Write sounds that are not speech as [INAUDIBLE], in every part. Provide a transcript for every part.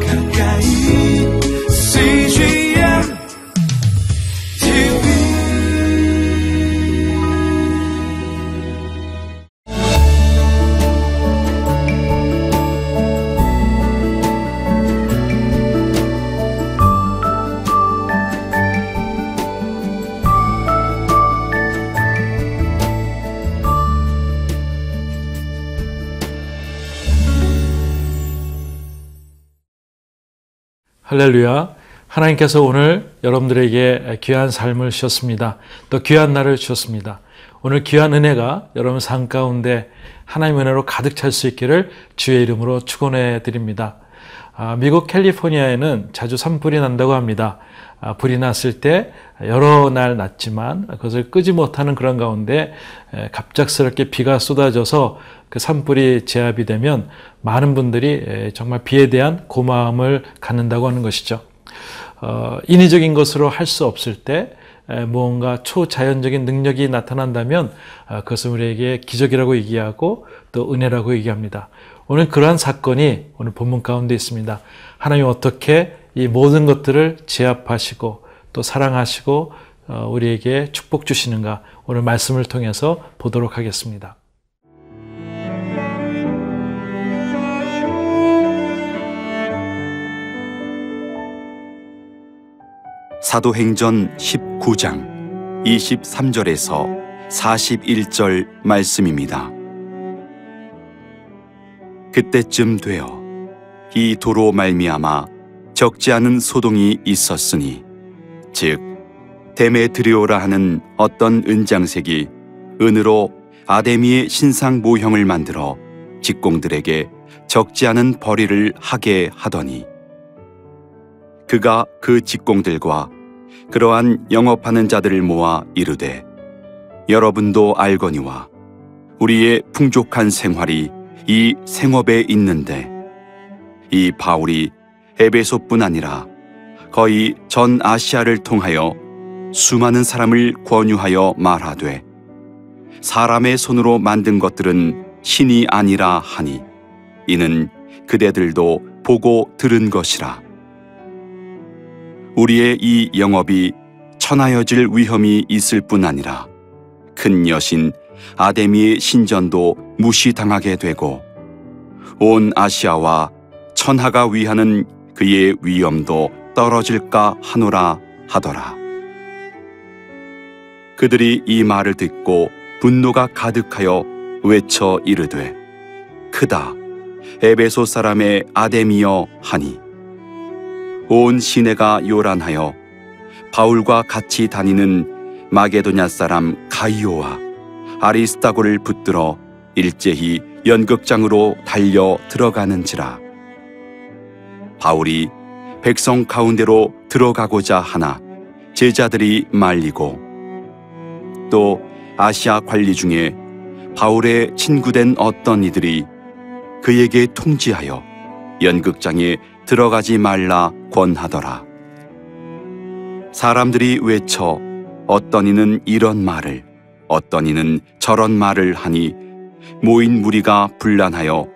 가까 할렐루야. 하나님께서 오늘 여러분들에게 귀한 삶을 주셨습니다. 또 귀한 날을 주셨습니다. 오늘 귀한 은혜가 여러분 삶 가운데 하나님 은혜로 가득 찰 수 있기를 주의 이름으로 축원해 드립니다. 아, 미국 캘리포니아에는 자주 산불이 난다고 합니다. 아, 불이 났을 때 여러 날 났지만 그것을 끄지 못하는 그런 가운데 에, 갑작스럽게 비가 쏟아져서 그 산불이 제압이 되면 많은 분들이 에, 정말 비에 대한 고마움을 갖는다고 하는 것이죠. 어, 인위적인 것으로 할 수 없을 때 에, 무언가 초자연적인 능력이 나타난다면 아, 그것을 우리에게 기적이라고 얘기하고 또 은혜라고 얘기합니다. 오늘 그러한 사건이 오늘 본문 가운데 있습니다. 하나님 어떻게 이 모든 것들을 제압하시고 또 사랑하시고 어, 우리에게 축복 주시는가 오늘 말씀을 통해서 보도록 하겠습니다. 사도행전 19장 23절에서 41절 말씀입니다. 그때쯤 되어 이 도로 말미암아 적지 않은 소동이 있었으니 즉 데메드리오라 하는 어떤 은장색이 은으로 아데미의 신상 모형을 만들어 직공들에게 적지 않은 벌이를 하게 하더니 그가 그 직공들과 그러한 영업하는 자들을 모아 이르되 여러분도 알거니와 우리의 풍족한 생활이 이 생업에 있는데 이 바울이 에베소뿐 아니라 거의 전 아시아를 통하여 수많은 사람을 권유하여 말하되 사람의 손으로 만든 것들은 신이 아니라 하니 이는 그대들도 보고 들은 것이라. 우리의 이 영업이 천하여질 위험이 있을 뿐 아니라 큰 여신 아데미의 신전도 무시당하게 되고 온 아시아와 천하가 위하는 그의 위엄도 떨어질까 하노라 하더라. 그들이 이 말을 듣고 분노가 가득하여 외쳐 이르되 크다 에베소 사람의 아데미여 하니 온 시내가 요란하여 바울과 같이 다니는 마게도냐 사람 가이오와 아리스타고를 붙들어 일제히 연극장으로 달려 들어가는지라 바울이 백성 가운데로 들어가고자 하나 제자들이 말리고 또 아시아 관리 중에 바울의 친구된 어떤 이들이 그에게 통지하여 연극장에 들어가지 말라 권하더라. 사람들이 외쳐 어떤 이는 이런 말을 어떤 이는 저런 말을 하니 모인 무리가 분란하여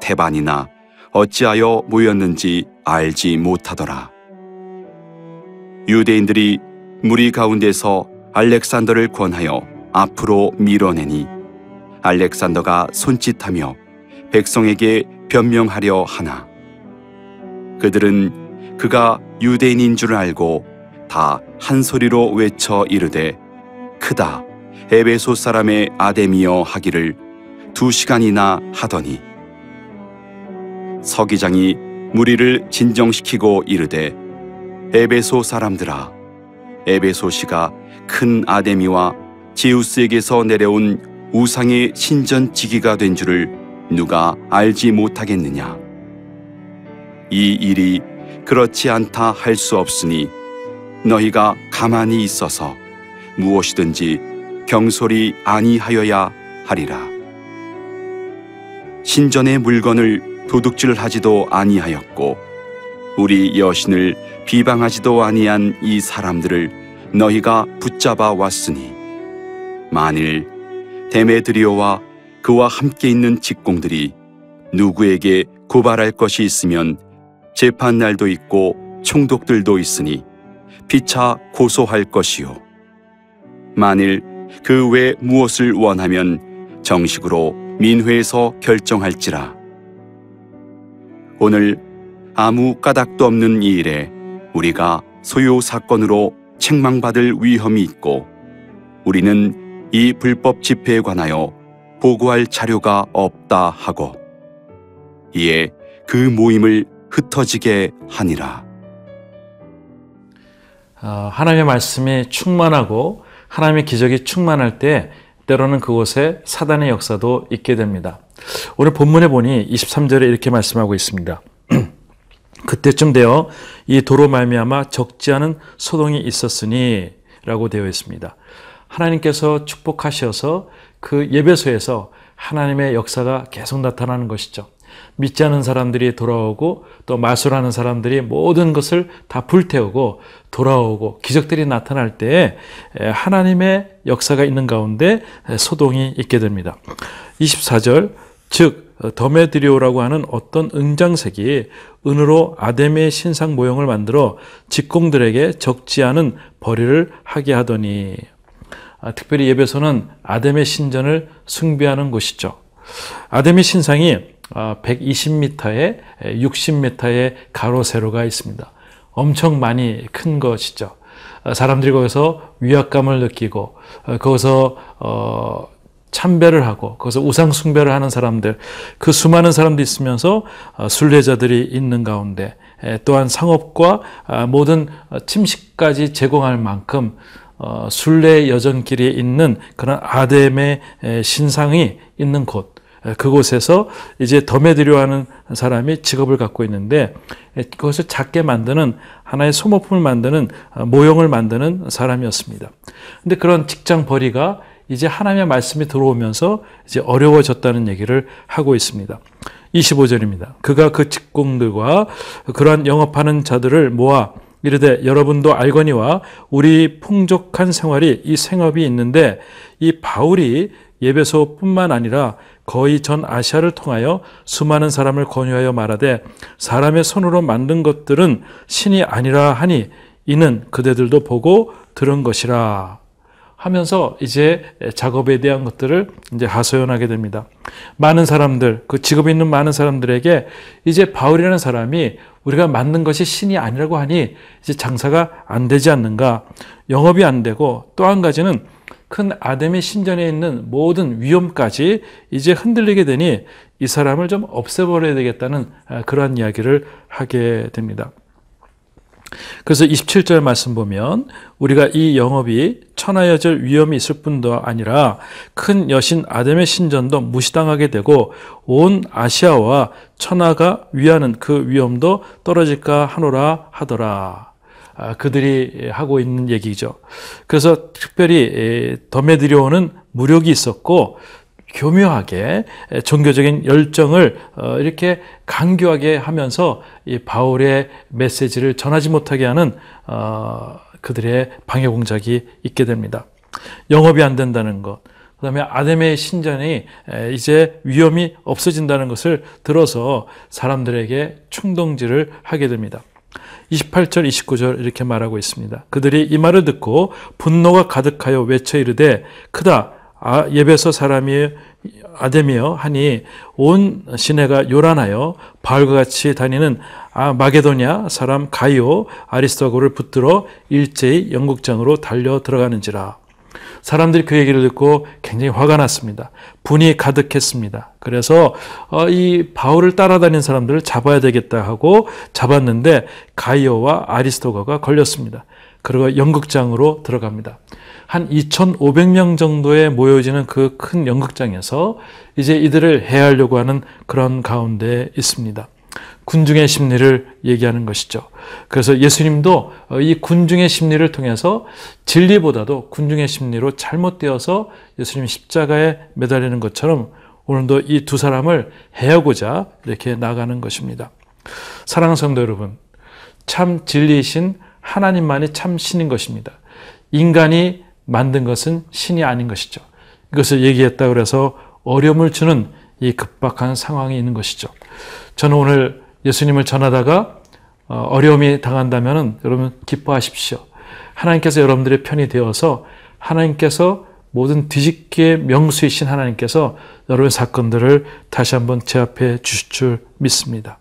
태반이나 어찌하여 모였는지 알지 못하더라. 유대인들이 무리 가운데서 알렉산더를 권하여 앞으로 밀어내니 알렉산더가 손짓하며 백성에게 변명하려 하나 그들은 그가 유대인인 줄 알고 다 한 소리로 외쳐 이르되 크다 에베소 사람의 아데미여 하기를 두 시간이나 하더니 서기장이 무리를 진정시키고 이르되 에베소 사람들아 에베소시가 큰 아데미와 제우스에게서 내려온 우상의 신전지기가 된 줄을 누가 알지 못하겠느냐? 이 일이 그렇지 않다 할 수 없으니 너희가 가만히 있어서 무엇이든지 경솔이 아니하여야 하리라 신전의 물건을 도둑질하지도 아니하였고 우리 여신을 비방하지도 아니한 이 사람들을 너희가 붙잡아 왔으니 만일 데메드리오와 그와 함께 있는 직공들이 누구에게 고발할 것이 있으면 재판 날도 있고 총독들도 있으니 피차 고소할 것이요. 만일 그 외 무엇을 원하면 정식으로 민회에서 결정할지라. 오늘 아무 까닭도 없는 이 일에 우리가 소요 사건으로 책망받을 위험이 있고 우리는 이 불법 집회에 관하여 보고할 자료가 없다 하고 이에 그 모임을 흩어지게 하니라. 어, 하나님의 말씀이 충만하고 하나님의 기적이 충만할 때 때로는 그곳에 사단의 역사도 있게 됩니다. 오늘 본문에 보니 23절에 이렇게 말씀하고 있습니다. [CLEARS THROAT] 그때쯤 되어 이 도로 말미암아 적지 않은 소동이 있었으니라고 되어 있습니다. 하나님께서 축복하셔서 그 예배소에서 하나님의 역사가 계속 나타나는 것이죠. 믿지 않은 사람들이 돌아오고 또 마술하는 사람들이 모든 것을 다 불태우고 돌아오고 기적들이 나타날 때 하나님의 역사가 있는 가운데 소동이 있게 됩니다. 24절 즉 더메드리오라고 하는 어떤 은장색이 은으로 아데미의 신상 모형을 만들어 직공들에게 적지 않은 벌이를 하게 하더니 아, 특별히 예배소는 아담의 신전을 숭배하는 곳이죠. 아담의 신상이 120m에 60m의 가로 세로가 있습니다. 엄청 많이 큰 것이죠. 아, 사람들이 거기서 위압감을 느끼고 어, 거기서 어, 참배를 하고 거기서 우상 숭배를 하는 사람들 그 수많은 사람들이 있으면서 어, 순례자들이 있는 가운데 또한 상업과 아, 모든 침식까지 제공할 만큼 어, 순례 여정길에 있는 그런 아담의 신상이 있는 곳, 그곳에서 이제 더메드려 하는 사람이 직업을 갖고 있는데 그것을 작게 만드는 하나의 소모품을 만드는 어, 모형을 만드는 사람이었습니다. 근데 그런 직장 벌이가 이제 하나님의 말씀이 들어오면서 이제 어려워졌다는 얘기를 하고 있습니다. 25절입니다. 그가 그 직공들과 그러한 영업하는 자들을 모아 이르되 여러분도 알거니와 우리 풍족한 생활이 이 생업이 있는데 이 바울이 예배소뿐만 아니라 거의 전 아시아를 통하여 수많은 사람을 권유하여 말하되 사람의 손으로 만든 것들은 신이 아니라 하니 이는 그대들도 보고 들은 것이라 하면서 이제 작업에 대한 것들을 이제 하소연하게 됩니다. 많은 사람들, 그 직업이 있는 많은 사람들에게 이제 바울이라는 사람이 우리가 만든 것이 신이 아니라고 하니 이제 장사가 안 되지 않는가. 영업이 안 되고 또 한 가지는 큰 아담의 신전에 있는 모든 위험까지 이제 흔들리게 되니 이 사람을 좀 없애버려야 되겠다는 아, 그러한 이야기를 하게 됩니다. 그래서 27절 말씀 보면 우리가 이 영업이 천하여절 위험이 있을 뿐도 아니라 큰 여신 아담의 신전도 무시당하게 되고 온 아시아와 천하가 위하는 그 위험도 떨어질까 하노라 하더라. 아, 그들이 하고 있는 얘기죠. 그래서 특별히 더메드려오는 무력이 있었고 교묘하게 종교적인 열정을 어, 이렇게 강교하게 하면서 이 바울의 메시지를 전하지 못하게 하는 어, 그들의 방해 공작이 있게 됩니다. 영업이 안 된다는 것, 그 다음에 아담의 신전이 이제 위험이 없어진다는 것을 들어서 사람들에게 충동질을 하게 됩니다. 28절, 29절 이렇게 말하고 있습니다. 그들이 이 말을 듣고 분노가 가득하여 외쳐 이르되 크다 아, 예배서 사람이 아데미여 하니 온 시내가 요란하여 바울과 같이 다니는 아, 마게도냐 사람 가이오 아리스토고를 붙들어 일제히 영국장으로 달려 들어가는지라. 사람들이 그 얘기를 듣고 굉장히 화가 났습니다. 분이 가득했습니다. 그래서 어, 이 바울을 따라다니는 사람들을 잡아야 되겠다 하고 잡았는데 가이오와 아리스토거가 걸렸습니다. 그리고 연극장으로 들어갑니다. 한 2,500명 정도에 모여지는 그 큰 연극장에서 이제 이들을 해하려고 하는 그런 가운데 있습니다. 군중의 심리를 얘기하는 것이죠. 그래서 예수님도 이 군중의 심리를 통해서 진리보다도 군중의 심리로 잘못되어서 예수님 십자가에 매달리는 것처럼 오늘도 이 두 사람을 해하고자 이렇게 나가는 것입니다. 사랑하는 성도 여러분, 참 진리이신 하나님만이 참 신인 것입니다. 인간이 만든 것은 신이 아닌 것이죠. 이것을 얘기했다 그래서 어려움을 주는 이 급박한 상황이 있는 것이죠. 저는 오늘 예수님을 전하다가 어, 어려움이 당한다면 여러분 기뻐하십시오. 하나님께서 여러분들의 편이 되어서 하나님께서 모든 뒤집기의 명수이신 하나님께서 여러분의 사건들을 다시 한번 제압해 주실 줄 믿습니다.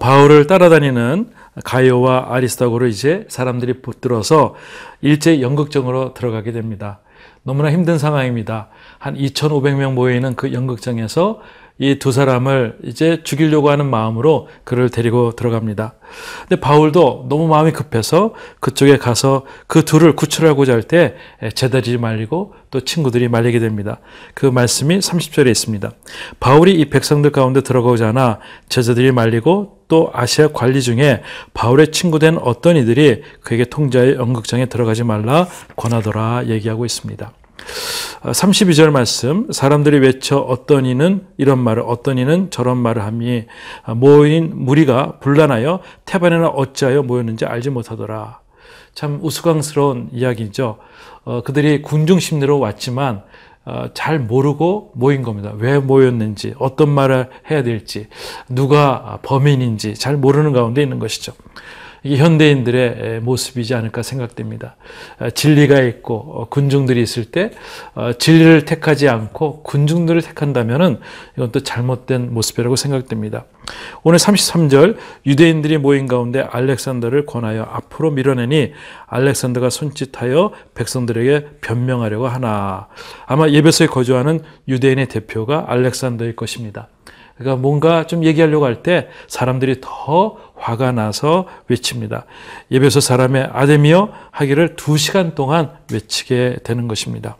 바울을 따라다니는 가이오와 아리스타고를 이제 사람들이 붙들어서 일제 연극장으로 들어가게 됩니다. 너무나 힘든 상황입니다. 한 2,500명 모여 있는 그 연극장에서 이 두 사람을 이제 죽이려고 하는 마음으로 그를 데리고 들어갑니다. 근데 바울도 너무 마음이 급해서 그쪽에 가서 그 둘을 구출하고자 할 때 제자들이 말리고 또 친구들이 말리게 됩니다. 그 말씀이 30절에 있습니다. 바울이 이 백성들 가운데 들어가고자 하나 제자들이 말리고 또 아시아 관리 중에 바울의 친구된 어떤 이들이 그에게 통자의 연극장에 들어가지 말라 권하더라 얘기하고 있습니다. 32절 말씀 사람들이 외쳐 어떤 이는 이런 말을 어떤 이는 저런 말을 함이 모인 무리가 분란하여 태반에나 어찌하여 모였는지 알지 못하더라. 참 우스꽝스러운 이야기죠. 어, 그들이 군중 심리로 왔지만 어, 잘 모르고 모인 겁니다. 왜 모였는지, 어떤 말을 해야 될지, 누가 범인인지 잘 모르는 가운데 있는 것이죠. 이게 현대인들의 모습이지 않을까 생각됩니다. 어, 진리가 있고 어, 군중들이 있을 때 어, 진리를 택하지 않고 군중들을 택한다면은 이건 또 잘못된 모습이라고 생각됩니다. 오늘 33절 유대인들이 모인 가운데 알렉산더를 권하여 앞으로 밀어내니 알렉산더가 손짓하여 백성들에게 변명하려고 하나. 아마 예배소에 거주하는 유대인의 대표가 알렉산더일 것입니다. 그러니까 뭔가 좀 얘기하려고 할 때 사람들이 더 화가 나서 외칩니다. 예배소 사람의 아데미어 하기를 두 시간 동안 외치게 되는 것입니다.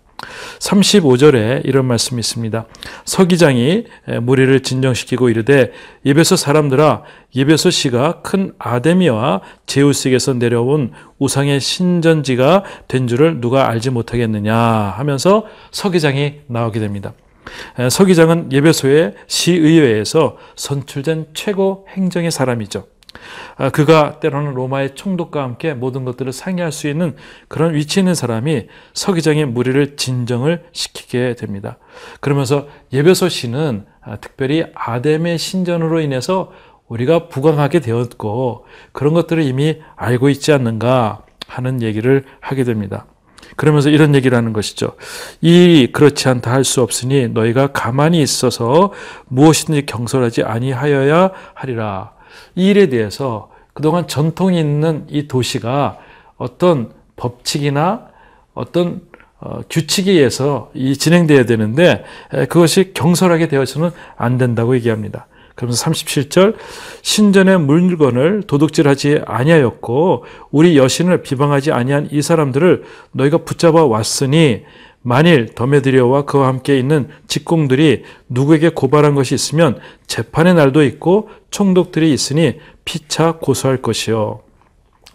35절에 이런 말씀이 있습니다. 서기장이 무리를 진정시키고 이르되 예배소 사람들아 예배소 씨가 큰 아데미와 제우스에게서 내려온 우상의 신전지가 된 줄을 누가 알지 못하겠느냐 하면서 서기장이 나오게 됩니다. 서기장은 예배소의 시의회에서 선출된 최고 행정의 사람이죠. 아, 그가 때로는 로마의 총독과 함께 모든 것들을 상의할 수 있는 그런 위치에 있는 사람이 서기장의 무리를 진정을 시키게 됩니다. 그러면서 예배소 시는 아, 특별히 아담의 신전으로 인해서 우리가 부강하게 되었고 그런 것들을 이미 알고 있지 않는가 하는 얘기를 하게 됩니다. 그러면서 이런 얘기를 하는 것이죠. 이 그렇지 않다 할 수 없으니 너희가 가만히 있어서 무엇이든지 경솔하지 아니하여야 하리라. 이 일에 대해서 그동안 전통이 있는 이 도시가 어떤 법칙이나 어떤 어, 규칙에 의해서 이 진행되어야 되는데 그것이 경솔하게 되어서는 안 된다고 얘기합니다. 그러면서 37절 신전의 물건을 도둑질하지 아니하였고 우리 여신을 비방하지 아니한 이 사람들을 너희가 붙잡아 왔으니 만일 더메드리오와 그와 함께 있는 직공들이 누구에게 고발한 것이 있으면 재판의 날도 있고 총독들이 있으니 피차 고소할 것이요.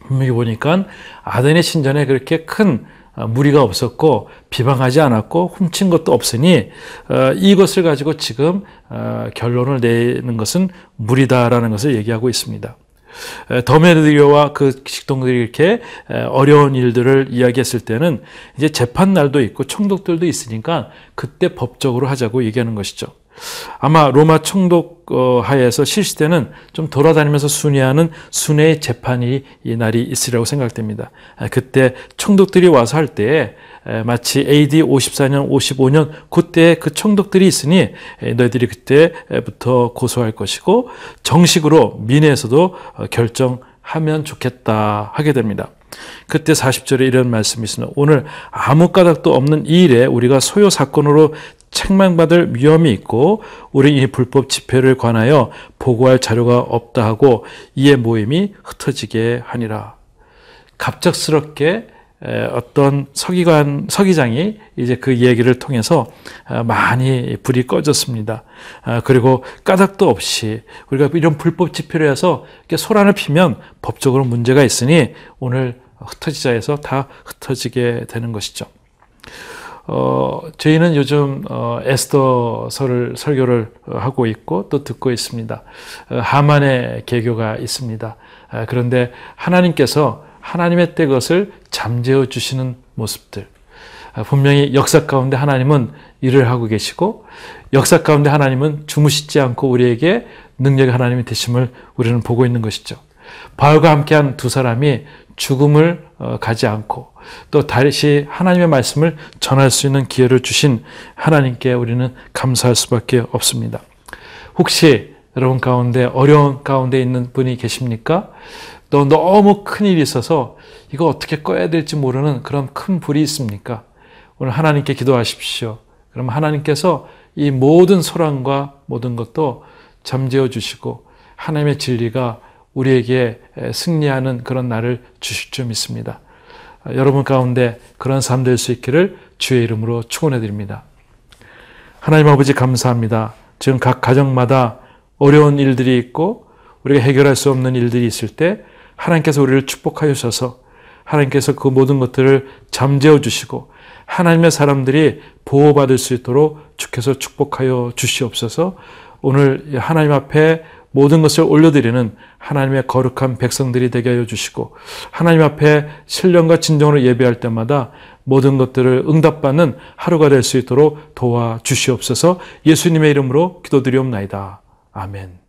분명히 보니까 아덴의 신전에 그렇게 큰 어, 무리가 없었고 비방하지 않았고 훔친 것도 없으니 어, 이것을 가지고 지금 어, 결론을 내는 것은 무리다라는 것을 얘기하고 있습니다. 더메드리오와 그 식동들이 이렇게 어려운 일들을 이야기했을 때는 이제 재판 날도 있고 총독들도 있으니까 그때 법적으로 하자고 얘기하는 것이죠. 아마 로마 총독 하에서 실시되는 좀 돌아다니면서 순회하는 순회의 재판이 이 날이 있으리라고 생각됩니다. 그때 총독들이 와서 할때 마치 AD 54년, 55년 그때 그 총독들이 있으니 너희들이 그때부터 고소할 것이고 정식으로 민회에서도 어, 결정 하면 좋겠다 하게 됩니다. 그때 40절에 이런 말씀이 있습니다. 오늘 아무 까닭도 없는 이 일에 우리가 소요 사건으로 책망받을 위험이 있고 우리 이 불법 집회를 관하여 보고할 자료가 없다 하고 이의 모임이 흩어지게 하니라. 갑작스럽게 어떤 서기관 서기장이 이제 그 얘기를 통해서 어, 많이 불이 꺼졌습니다. 어, 그리고 까닭도 없이 우리가 이런 불법 집회를 해서 소란을 피면 법적으로 문제가 있으니 오늘 흩어지자 해서 다 흩어지게 되는 것이죠. 어, 저희는 요즘 어, 에스더서를 설교를 하고 있고 또 듣고 있습니다. 어, 하만의 개교가 있습니다. 아, 그런데 하나님께서 하나님의 때 것을 잠재워 주시는 모습들. 아, 분명히 역사 가운데 하나님은 일을 하고 계시고 역사 가운데 하나님은 주무시지 않고 우리에게 능력의 하나님이 되심을 우리는 보고 있는 것이죠. 바울과 함께한 두 사람이 죽음을 어, 가지 않고 또 다시 하나님의 말씀을 전할 수 있는 기회를 주신 하나님께 우리는 감사할 수밖에 없습니다. 혹시 여러분 가운데 어려운 가운데 있는 분이 계십니까? 또 너무 큰 일이 있어서 이거 어떻게 꺼야 될지 모르는 그런 큰 불이 있습니까? 오늘 하나님께 기도하십시오. 그럼 하나님께서 이 모든 소란과 모든 것도 잠재워 주시고 하나님의 진리가 우리에게 승리하는 그런 날을 주실 줄 믿습니다. 여러분 가운데 그런 삶 될 수 있기를 주의 이름으로 축원해 드립니다. 하나님 아버지 감사합니다. 지금 각 가정마다 어려운 일들이 있고 우리가 해결할 수 없는 일들이 있을 때 하나님께서 우리를 축복하여 주셔서 하나님께서 그 모든 것들을 잠재워 주시고 하나님의 사람들이 보호받을 수 있도록 주께서 축복하여 주시옵소서 오늘 하나님 앞에 모든 것을 올려드리는 하나님의 거룩한 백성들이 되게 하여 주시고 하나님 앞에 신령과 진정으로 예배할 때마다 모든 것들을 응답받는 하루가 될 수 있도록 도와 주시옵소서 예수님의 이름으로 기도드리옵나이다. 아멘.